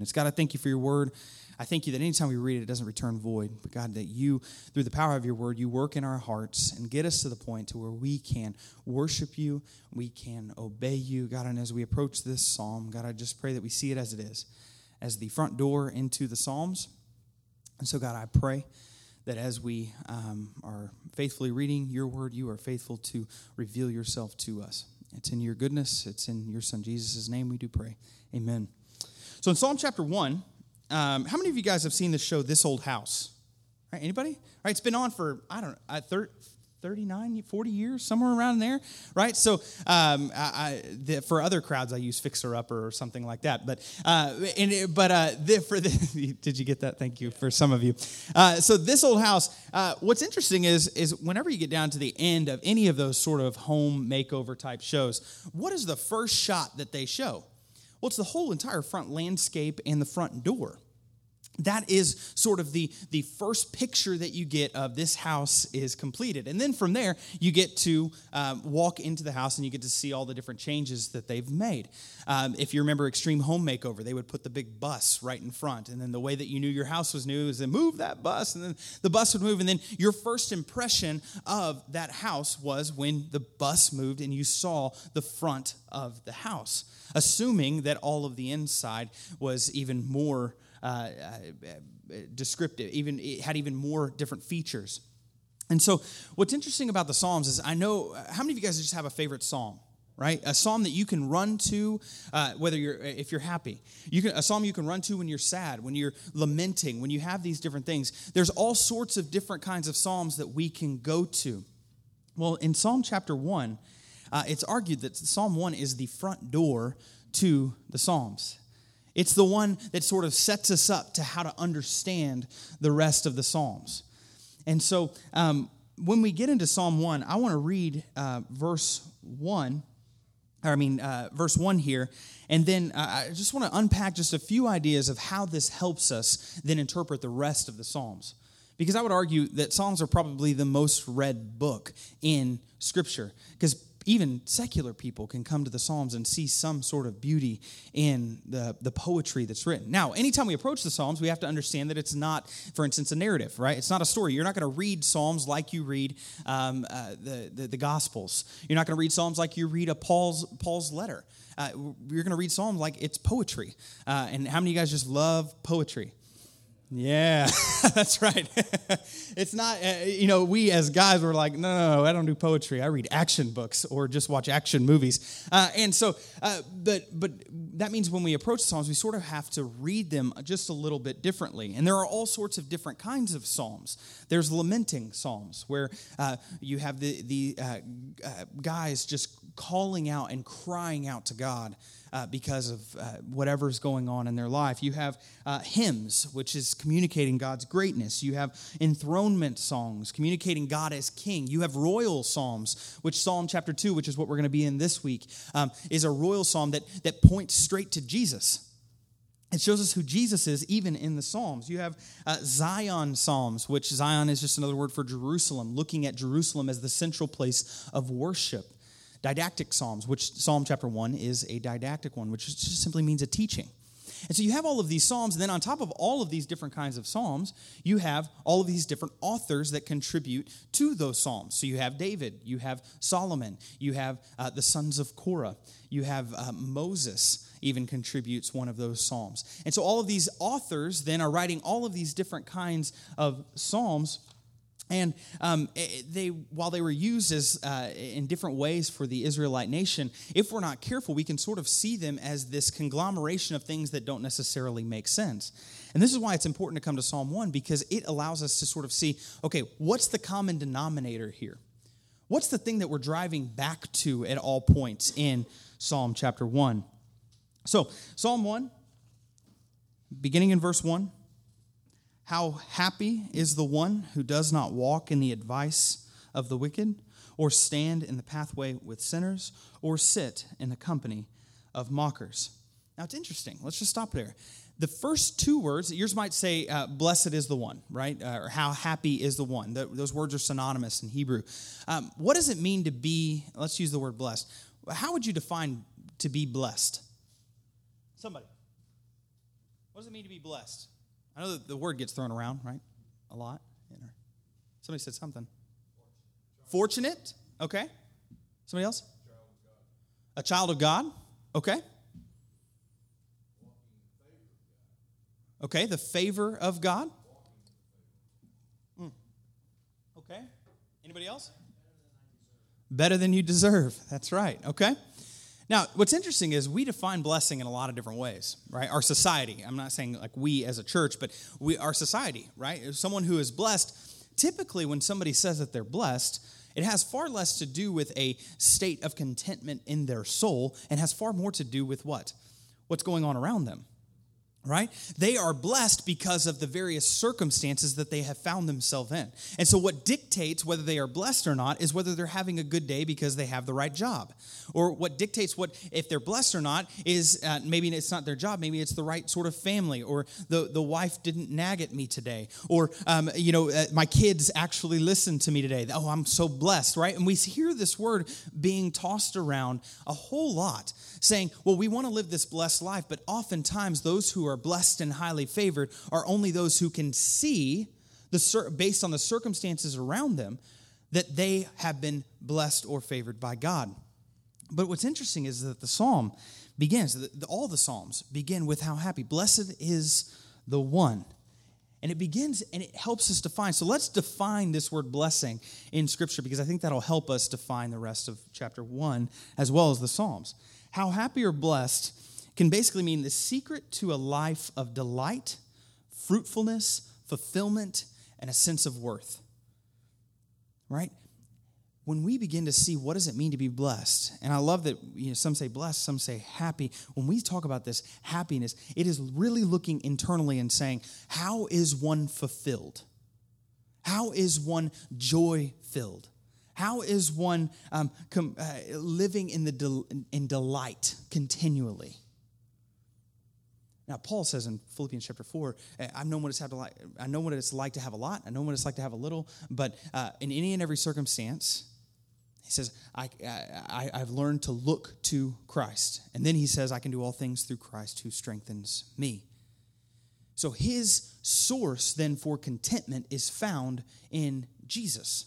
It's God, I thank you for your word. I thank you that anytime we read it, it doesn't return void. But God, that you, through the power of your word, you work in our hearts and get us to the point to where we can worship you, we can obey you. God, and as we approach this psalm, God, I just pray that we see it as it is, as the front door into the Psalms. And so, God, I pray that as we um, are faithfully reading your word, you are faithful to reveal yourself to us. It's in your goodness, it's in your son Jesus' name we do pray. Amen. So in Psalm chapter 1, um, how many of you guys have seen the show This Old House? Right, anybody? Right, it's been on for, I don't know, uh, 39, 40 years, somewhere around there, right? So um, I, I, the, for other crowds, I use Fixer Upper or something like that. But uh, and, but uh, the, for the, did you get that? Thank you for some of you. Uh, so this old house. Uh, what's interesting is is whenever you get down to the end of any of those sort of home makeover type shows, what is the first shot that they show? Well, it's the whole entire front landscape and the front door that is sort of the, the first picture that you get of this house is completed. And then from there, you get to um, walk into the house and you get to see all the different changes that they've made. Um, if you remember Extreme Home Makeover, they would put the big bus right in front. And then the way that you knew your house was new is they move that bus, and then the bus would move. And then your first impression of that house was when the bus moved and you saw the front of the house, assuming that all of the inside was even more uh, uh, descriptive, even it had even more different features. And so, what's interesting about the Psalms is I know how many of you guys just have a favorite psalm, right? A psalm that you can run to, uh, whether you're if you're happy, you can a psalm you can run to when you're sad, when you're lamenting, when you have these different things. There's all sorts of different kinds of psalms that we can go to. Well, in Psalm chapter one, uh, it's argued that Psalm one is the front door to the Psalms. It's the one that sort of sets us up to how to understand the rest of the Psalms. And so um, when we get into Psalm 1, I want to read uh, verse 1, or I mean, uh, verse 1 here, and then uh, I just want to unpack just a few ideas of how this helps us then interpret the rest of the Psalms. Because I would argue that Psalms are probably the most read book in Scripture. Because even secular people can come to the Psalms and see some sort of beauty in the, the poetry that's written. Now, anytime we approach the Psalms, we have to understand that it's not, for instance, a narrative, right? It's not a story. You're not going to read Psalms like you read um, uh, the, the, the, Gospels. You're not going to read Psalms like you read a Paul's, Paul's letter. Uh, you're going to read Psalms like it's poetry. Uh, and how many of you guys just love poetry? Yeah, that's right. it's not, uh, you know, we as guys were like, no, no, no, I don't do poetry. I read action books or just watch action movies. Uh, and so, uh, but, but that means when we approach Psalms, we sort of have to read them just a little bit differently. And there are all sorts of different kinds of Psalms. There's lamenting Psalms where uh, you have the, the uh, uh, guys just calling out and crying out to God uh, because of uh, whatever's going on in their life. You have uh, hymns, which is communicating God's greatness. You have enthronement songs, communicating God as king. You have royal psalms, which Psalm chapter 2, which is what we're going to be in this week, um, is a royal psalm that, that points straight to Jesus. It shows us who Jesus is, even in the Psalms. You have uh, Zion Psalms, which Zion is just another word for Jerusalem, looking at Jerusalem as the central place of worship didactic psalms, which Psalm chapter 1 is a didactic one, which just simply means a teaching. And so you have all of these psalms, and then on top of all of these different kinds of psalms, you have all of these different authors that contribute to those psalms. So you have David, you have Solomon, you have uh, the sons of Korah, you have uh, Moses even contributes one of those psalms. And so all of these authors then are writing all of these different kinds of psalms and um, eh, they, while they were used as uh, in different ways for the Israelite nation, if we're not careful, we can sort of see them as this conglomeration of things that don't necessarily make sense. And this is why it's important to come to Psalm 1 because it allows us to sort of see okay, what's the common denominator here? What's the thing that we're driving back to at all points in Psalm chapter 1? So, Psalm 1, beginning in verse 1. How happy is the one who does not walk in the advice of the wicked, or stand in the pathway with sinners, or sit in the company of mockers. Now it's interesting. Let's just stop there. The first two words, yours might say, uh, blessed is the one, right? Uh, or how happy is the one. The, those words are synonymous in Hebrew. Um, what does it mean to be, let's use the word blessed. How would you define to be blessed? Somebody. What does it mean to be blessed? I know that the word gets thrown around, right? A lot. Somebody said something. Fortunate. Okay. Somebody else? A child of God. Okay. Okay, the favor of God. Mm. Okay. Anybody else? Better than you deserve. That's right. Okay. Now, what's interesting is we define blessing in a lot of different ways, right? Our society. I'm not saying like we as a church, but we our society, right? Someone who is blessed, typically when somebody says that they're blessed, it has far less to do with a state of contentment in their soul and has far more to do with what? What's going on around them right? They are blessed because of the various circumstances that they have found themselves in. And so, what dictates whether they are blessed or not is whether they're having a good day because they have the right job. Or what dictates what, if they're blessed or not, is uh, maybe it's not their job, maybe it's the right sort of family, or the, the wife didn't nag at me today, or, um, you know, uh, my kids actually listened to me today. Oh, I'm so blessed, right? And we hear this word being tossed around a whole lot, saying, well, we want to live this blessed life, but oftentimes those who are blessed and highly favored are only those who can see, the, based on the circumstances around them, that they have been blessed or favored by God. But what's interesting is that the psalm begins, all the psalms begin with how happy. Blessed is the one. And it begins and it helps us define. So let's define this word blessing in Scripture because I think that'll help us define the rest of chapter one as well as the Psalms. How happy or blessed can basically mean the secret to a life of delight, fruitfulness, fulfillment, and a sense of worth. Right? When we begin to see what does it mean to be blessed, and I love that you know, some say blessed, some say happy. When we talk about this happiness, it is really looking internally and saying, how is one fulfilled? How is one joy filled? How is one um, com- uh, living in, the in delight continually? Now, Paul says in Philippians chapter 4, I've known what it's, to like, I know what it's like to have a lot, I know what it's like to have a little, but uh, in any and every circumstance, he says, I, I, I've learned to look to Christ. And then he says, I can do all things through Christ who strengthens me. So his source then for contentment is found in Jesus.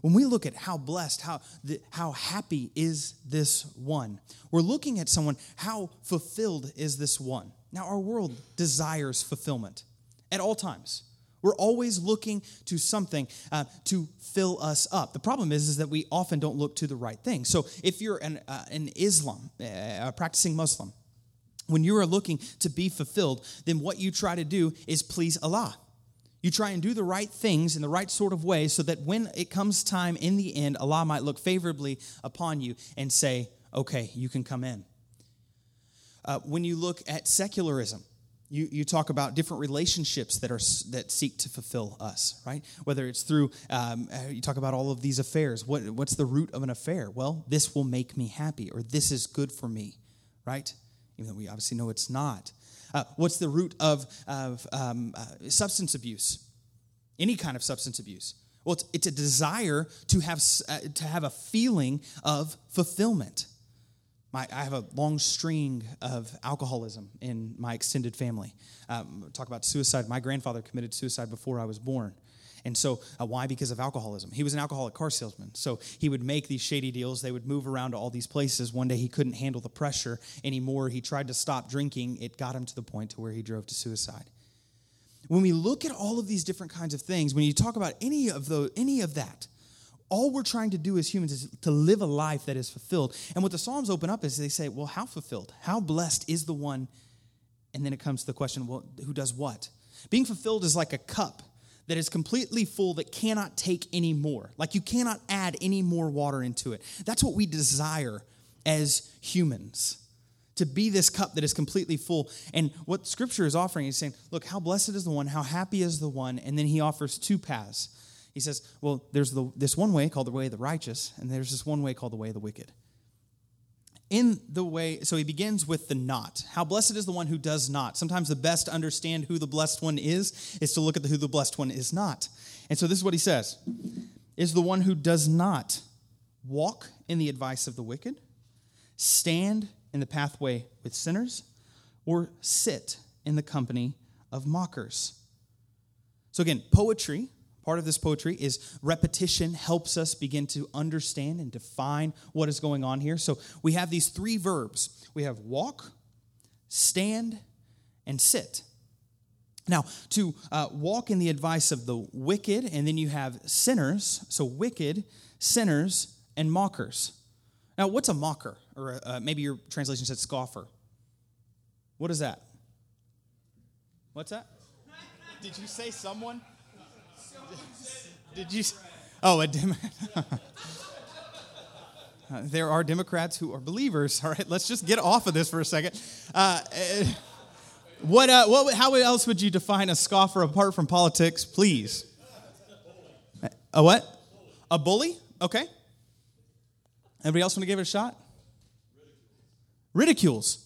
When we look at how blessed, how, the, how happy is this one, we're looking at someone, how fulfilled is this one? Now, our world desires fulfillment at all times. We're always looking to something uh, to fill us up. The problem is, is that we often don't look to the right thing. So, if you're an, uh, an Islam, uh, a practicing Muslim, when you are looking to be fulfilled, then what you try to do is please Allah. You try and do the right things in the right sort of way so that when it comes time in the end, Allah might look favorably upon you and say, okay, you can come in. Uh, when you look at secularism, you, you talk about different relationships that are that seek to fulfill us, right? Whether it's through um, uh, you talk about all of these affairs. What, what's the root of an affair? Well, this will make me happy, or this is good for me, right? Even though we obviously know it's not. Uh, what's the root of, of um, uh, substance abuse? Any kind of substance abuse. Well, it's, it's a desire to have, uh, to have a feeling of fulfillment. My, I have a long string of alcoholism in my extended family. Um, talk about suicide. My grandfather committed suicide before I was born. And so, uh, why? Because of alcoholism. He was an alcoholic car salesman. So, he would make these shady deals. They would move around to all these places. One day, he couldn't handle the pressure anymore. He tried to stop drinking. It got him to the point to where he drove to suicide. When we look at all of these different kinds of things, when you talk about any of the, any of that, all we're trying to do as humans is to live a life that is fulfilled. And what the Psalms open up is they say, well, how fulfilled? How blessed is the one? And then it comes to the question, well, who does what? Being fulfilled is like a cup that is completely full that cannot take any more. Like you cannot add any more water into it. That's what we desire as humans to be this cup that is completely full. And what scripture is offering is saying, look, how blessed is the one, how happy is the one. And then he offers two paths. He says, well, there's the, this one way called the way of the righteous, and there's this one way called the way of the wicked in the way, so he begins with the not. How blessed is the one who does not. Sometimes the best to understand who the blessed one is is to look at the, who the blessed one is not. And so this is what he says is the one who does not walk in the advice of the wicked, stand in the pathway with sinners, or sit in the company of mockers. So, again, poetry, part of this poetry is repetition helps us begin to understand and define what is going on here. So, we have these three verbs we have walk, stand, and sit. Now, to uh, walk in the advice of the wicked, and then you have sinners, so wicked, sinners, and mockers. Now, what's a mocker? Or uh, maybe your translation said scoffer. What is that? What's that? Did you say someone? Did you? Oh, a Democrat. Uh, there are Democrats who are believers. All right, let's just get off of this for a second. Uh, uh what, uh, what, how else would you define a scoffer apart from politics, please? A what? A bully? Okay. Anybody else want to give it a shot? Ridicules.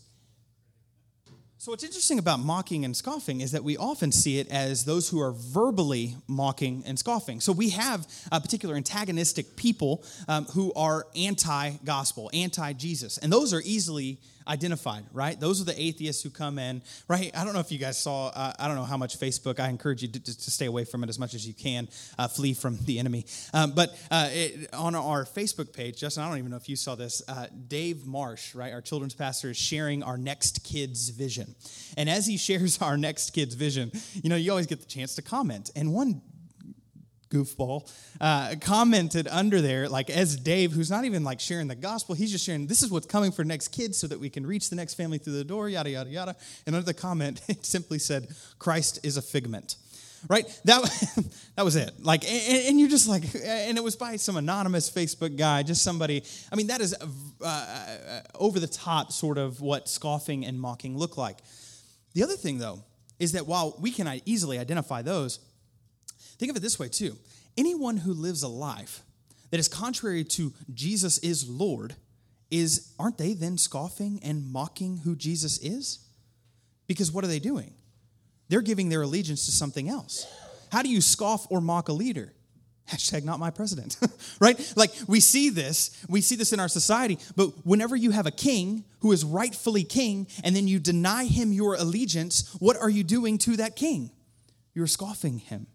So, what's interesting about mocking and scoffing is that we often see it as those who are verbally mocking and scoffing. So, we have a particular antagonistic people um, who are anti gospel, anti Jesus, and those are easily identified, right? Those are the atheists who come in, right? I don't know if you guys saw, uh, I don't know how much Facebook, I encourage you to, to, stay away from it as much as you can, uh, flee from the enemy. Um, but uh, it, on our Facebook page, Justin, I don't even know if you saw this, uh, Dave Marsh, right, our children's pastor, is sharing our next kid's vision. And as he shares our next kid's vision, you know, you always get the chance to comment. And one goofball, uh, commented under there, like as Dave, who's not even like sharing the gospel, he's just sharing, this is what's coming for next kids so that we can reach the next family through the door, yada, yada, yada. And under the comment, it simply said, Christ is a figment. Right? That, that was it. Like, and, and, you're just like, and it was by some anonymous Facebook guy, just somebody. I mean, that is uh, uh, over the top sort of what scoffing and mocking look like. The other thing, though, is that while we can easily identify those, Think of it this way, too. Anyone who lives a life that is contrary to Jesus is Lord, is aren't they then scoffing and mocking who Jesus is? Because what are they doing? They're giving their allegiance to something else. How do you scoff or mock a leader? Hashtag not my president, right? Like we see this, we see this in our society, but whenever you have a king who is rightfully king and then you deny him your allegiance, what are you doing to that king? You're scoffing him.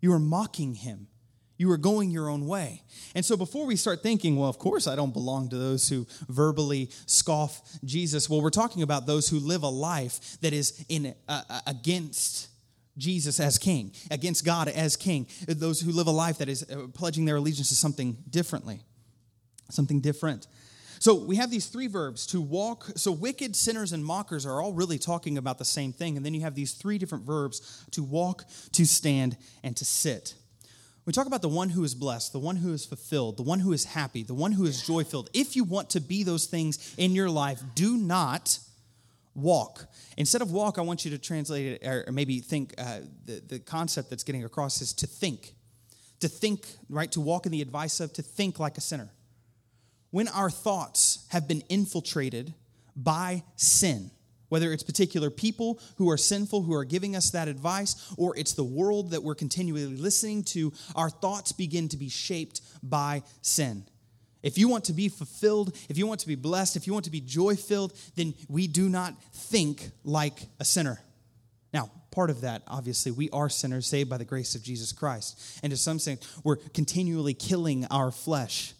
You are mocking him. You are going your own way. And so before we start thinking, well, of course I don't belong to those who verbally scoff Jesus, well, we're talking about those who live a life that is in uh, uh against Jesus as king, against God as king. Those who live a life that is uh, pledging their allegiance to something differently, something different. So we have these three verbs to walk. So wicked, sinners, and mockers are all really talking about the same thing. And then you have these three different verbs to walk, to stand, and to sit. We talk about the one who is blessed, the one who is fulfilled, the one who is happy, the one who is joy filled. If you want to be those things in your life, do not walk. Instead of walk, I want you to translate it, or maybe think uh, the, the concept that's getting across is to think. To think, right? To walk in the advice of, to think like a sinner when our thoughts have been infiltrated by sin, whether it's particular people who are sinful who are giving us that advice, or it's the world that we're continually listening to, our thoughts begin to be shaped by sin. If you want to be fulfilled, if you want to be blessed, if you want to be joy filled, then we do not think like a sinner. Now, part of that, obviously, we are sinners saved by the grace of Jesus Christ. And to some extent, we're continually killing our flesh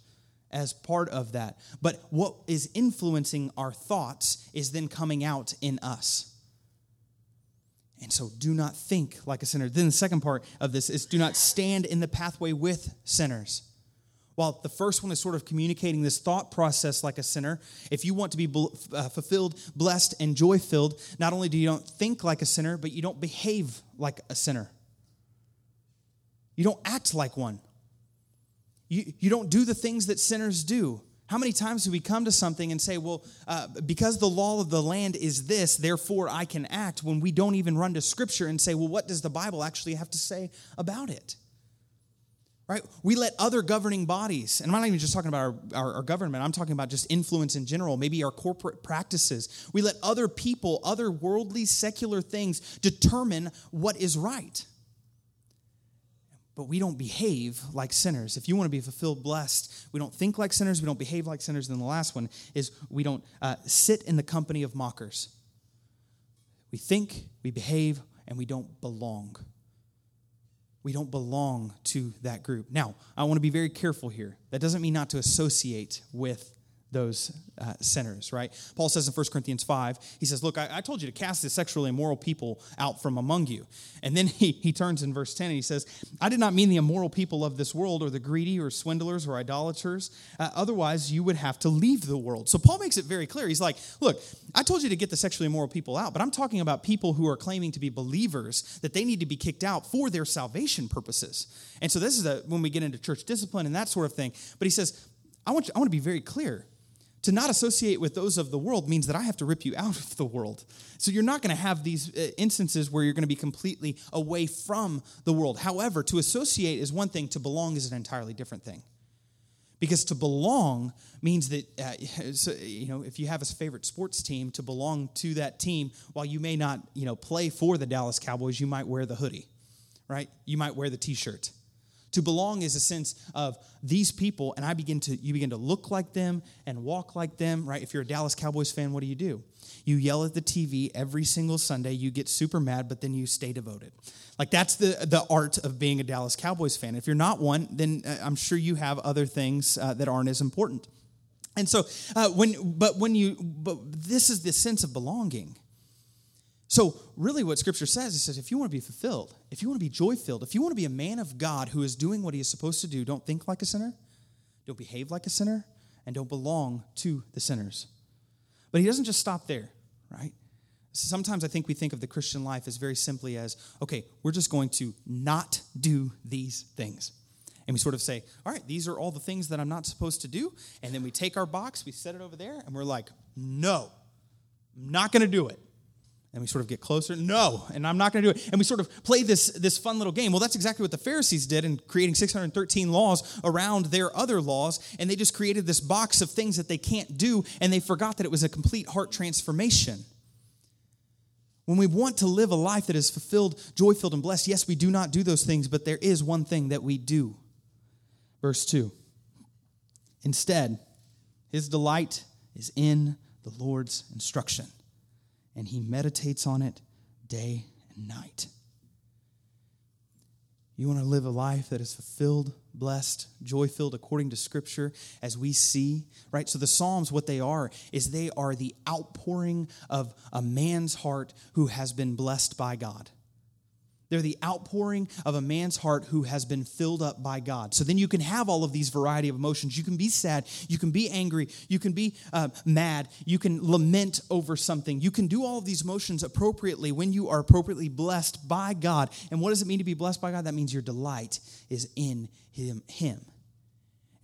as part of that. But what is influencing our thoughts is then coming out in us. And so do not think like a sinner. Then the second part of this is do not stand in the pathway with sinners. While the first one is sort of communicating this thought process like a sinner, if you want to be uh, fulfilled, blessed, and joy filled, not only do you don't think like a sinner, but you don't behave like a sinner. You don't act like one. You, you don't do the things that sinners do. How many times do we come to something and say, well, uh, because the law of the land is this, therefore I can act, when we don't even run to Scripture and say, well, what does the Bible actually have to say about it? Right? We let other governing bodies, and I'm not even just talking about our, our, our government, I'm talking about just influence in general, maybe our corporate practices. We let other people, other worldly, secular things determine what is right but we don't behave like sinners. If you want to be fulfilled, blessed, we don't think like sinners, we don't behave like sinners. And the last one is we don't uh, sit in the company of mockers. We think, we behave, and we don't belong. We don't belong to that group. Now, I want to be very careful here. That doesn't mean not to associate with those uh, sinners, right? Paul says in 1 Corinthians 5, he says, Look, I, I, told you to cast the sexually immoral people out from among you. And then he, he turns in verse 10 and he says, I did not mean the immoral people of this world or the greedy or swindlers or idolaters. Uh, otherwise, you would have to leave the world. So Paul makes it very clear. He's like, Look, I told you to get the sexually immoral people out, but I'm talking about people who are claiming to be believers that they need to be kicked out for their salvation purposes. And so this is a, when we get into church discipline and that sort of thing. But he says, I want, you, I want to be very clear to not associate with those of the world means that I have to rip you out of the world. So you're not going to have these uh, instances where you're going to be completely away from the world. However, to associate is one thing, to belong is an entirely different thing. Because to belong means that, uh, so, you know, if you have a favorite sports team, to belong to that team, while you may not, you know, play for the Dallas Cowboys, you might wear the hoodie, right? You might wear the t shirt. To belong is a sense of these people, and I begin to you begin to look like them and walk like them, right? If you're a Dallas Cowboys fan, what do you do? You yell at the TV every single Sunday, you get super mad, but then you stay devoted. Like that's the the art of being a Dallas Cowboys fan. If you're not one, then uh, I'm sure you have other things uh, that aren't as important. And so uh, when but when you but this is the sense of belonging so, really, what Scripture says, it says, if you want to be fulfilled, if you want to be joy filled, if you want to be a man of God who is doing what he is supposed to do, don't think like a sinner, don't behave like a sinner, and don't belong to the sinners. But he doesn't just stop there, right? Sometimes I think we think of the Christian life as very simply as, okay, we're just going to not do these things. And we sort of say, all right, these are all the things that I'm not supposed to do. And then we take our box, we set it over there, and we're like, no, I'm not going to do it and we sort of get closer. No and i'm not going to do it. And we sort of play this this fun little game. Well that's exactly what the pharisees did in creating 613 laws around their other laws. And they just created this box of things that they can't do and they forgot that it was a complete heart transformation. When we want to live a life that is fulfilled joy filled and blessed yes we do not do those things but there is one thing that we do. Verse 2 instead his delight is in the lord's instruction and he meditates on it day and night. You want to live a life that is fulfilled, blessed, joy filled according to Scripture, as we see, right? So the Psalms, what they are, is they are the outpouring of a man's heart who has been blessed by God. They're the outpouring of a man's heart who has been filled up by God. So then you can have all of these variety of emotions. You can be sad. You can be angry. You can be uh, mad. You can lament over something. You can do all of these emotions appropriately when you are appropriately blessed by God. And what does it mean to be blessed by God? That means your delight is in Him. him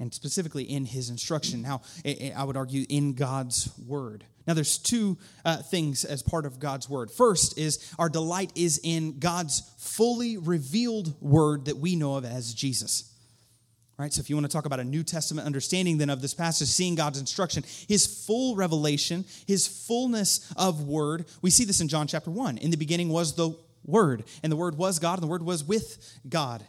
and specifically in his instruction. Now, I would argue in God's word. Now, there's two uh, things as part of God's word. First is our delight is in God's fully revealed word that we know of as Jesus. Right? So, if you want to talk about a New Testament understanding then of this passage, seeing God's instruction, his full revelation, his fullness of word, we see this in John chapter 1. In the beginning was the Word, and the Word was God, and the Word was with God.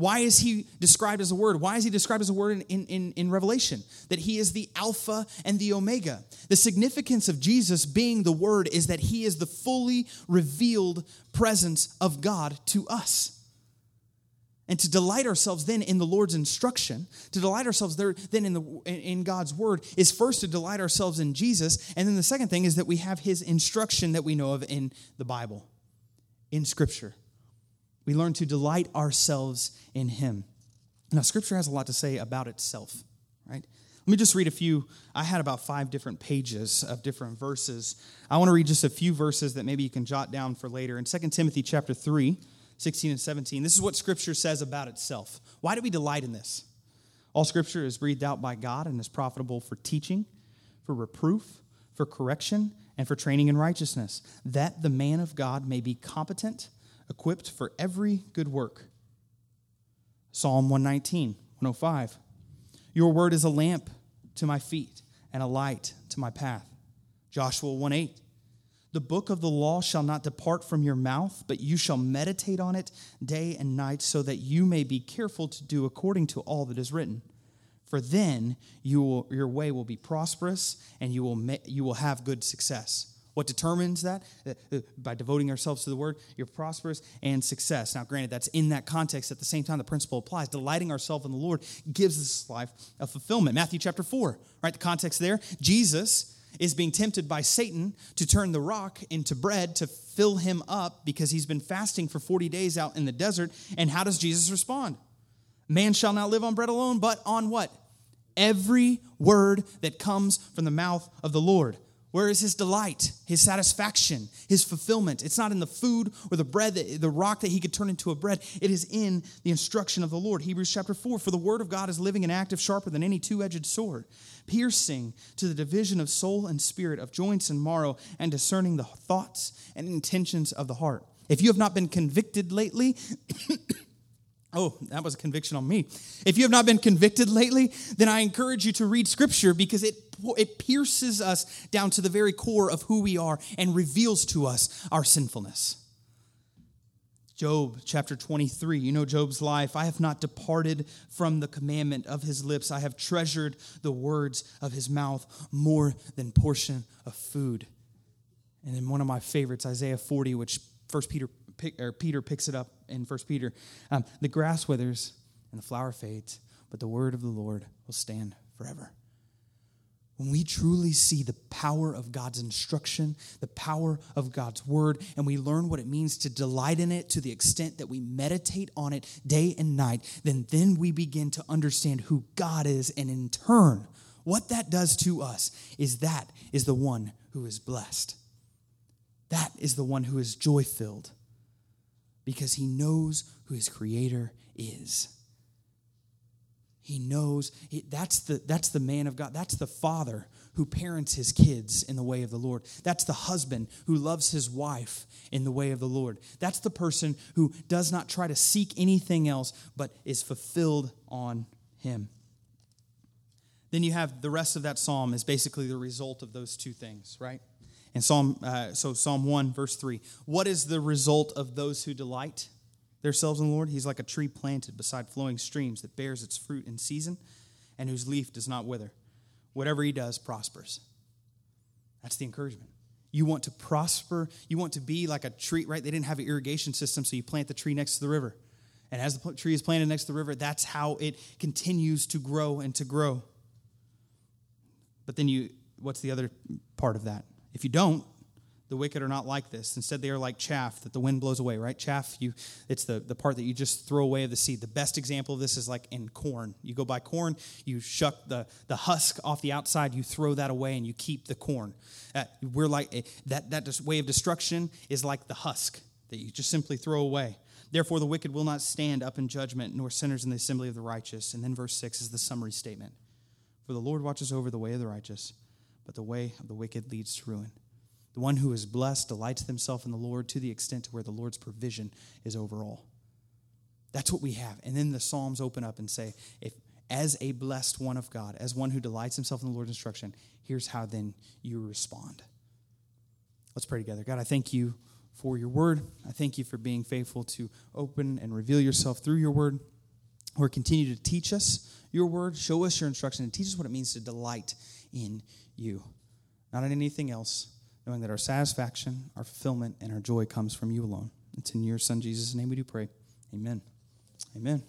Why is he described as a word? Why is he described as a word in, in, in, Revelation? That he is the Alpha and the Omega. The significance of Jesus being the word is that he is the fully revealed presence of God to us. And to delight ourselves then in the Lord's instruction, to delight ourselves there then in, the, in God's word, is first to delight ourselves in Jesus. And then the second thing is that we have his instruction that we know of in the Bible, in Scripture. We learn to delight ourselves in Him. Now, Scripture has a lot to say about itself, right? Let me just read a few. I had about five different pages of different verses. I want to read just a few verses that maybe you can jot down for later. In 2 Timothy chapter 3, 16 and 17, this is what Scripture says about itself. Why do we delight in this? All Scripture is breathed out by God and is profitable for teaching, for reproof, for correction, and for training in righteousness, that the man of God may be competent equipped for every good work. Psalm 119, 105. Your word is a lamp to my feet and a light to my path. Joshua 1 8. The book of the law shall not depart from your mouth, but you shall meditate on it day and night, so that you may be careful to do according to all that is written. For then you will, your way will be prosperous and you will, you will have good success. What determines that? Uh, uh, by devoting ourselves to the word, you're prosperous and success. Now, granted, that's in that context. At the same time, the principle applies. Delighting ourselves in the Lord gives us life of fulfillment. Matthew chapter 4, right? The context there. Jesus is being tempted by Satan to turn the rock into bread to fill him up because he's been fasting for 40 days out in the desert. And how does Jesus respond? Man shall not live on bread alone, but on what? Every word that comes from the mouth of the Lord. Where is his delight, his satisfaction, his fulfillment? It's not in the food or the bread, the rock that he could turn into a bread. It is in the instruction of the Lord. Hebrews chapter 4 For the word of God is living and active, sharper than any two edged sword, piercing to the division of soul and spirit, of joints and marrow, and discerning the thoughts and intentions of the heart. If you have not been convicted lately, Oh, that was a conviction on me. If you have not been convicted lately, then I encourage you to read scripture because it, it pierces us down to the very core of who we are and reveals to us our sinfulness. Job chapter 23, you know Job's life. I have not departed from the commandment of his lips. I have treasured the words of his mouth more than portion of food. And then one of my favorites, Isaiah 40, which First Peter or Peter picks it up in First Peter. Um, the grass withers and the flower fades, but the word of the Lord will stand forever. When we truly see the power of God's instruction, the power of God's word, and we learn what it means to delight in it to the extent that we meditate on it day and night, then then we begin to understand who God is and in turn what that does to us is that is the one who is blessed. That is the one who is joy filled because he knows who his creator is. He knows that's the that's the man of God. That's the father who parents his kids in the way of the Lord. That's the husband who loves his wife in the way of the Lord. That's the person who does not try to seek anything else but is fulfilled on him. Then you have the rest of that psalm is basically the result of those two things, right? And Psalm, uh, so Psalm 1, verse 3. What is the result of those who delight themselves in the Lord? He's like a tree planted beside flowing streams that bears its fruit in season and whose leaf does not wither. Whatever he does prospers. That's the encouragement. You want to prosper. You want to be like a tree, right? They didn't have an irrigation system, so you plant the tree next to the river. And as the tree is planted next to the river, that's how it continues to grow and to grow. But then you, what's the other part of that? If you don't, the wicked are not like this. Instead, they are like chaff that the wind blows away, right? Chaff, you it's the, the part that you just throw away of the seed. The best example of this is like in corn. You go buy corn, you shuck the, the husk off the outside, you throw that away, and you keep the corn. Uh, we're like eh, that, that way of destruction is like the husk that you just simply throw away. Therefore, the wicked will not stand up in judgment, nor sinners in the assembly of the righteous. And then verse 6 is the summary statement For the Lord watches over the way of the righteous, but the way of the wicked leads to ruin. The one who is blessed delights himself in the Lord to the extent to where the Lord's provision is overall. That's what we have. And then the Psalms open up and say, if as a blessed one of God, as one who delights himself in the Lord's instruction, here's how then you respond. Let's pray together. God, I thank you for your word. I thank you for being faithful to open and reveal yourself through your word. Lord, continue to teach us your word, show us your instruction, and teach us what it means to delight in you, not in anything else knowing that our satisfaction, our fulfillment, and our joy comes from you alone. It's in your Son, Jesus' name we do pray. Amen. Amen.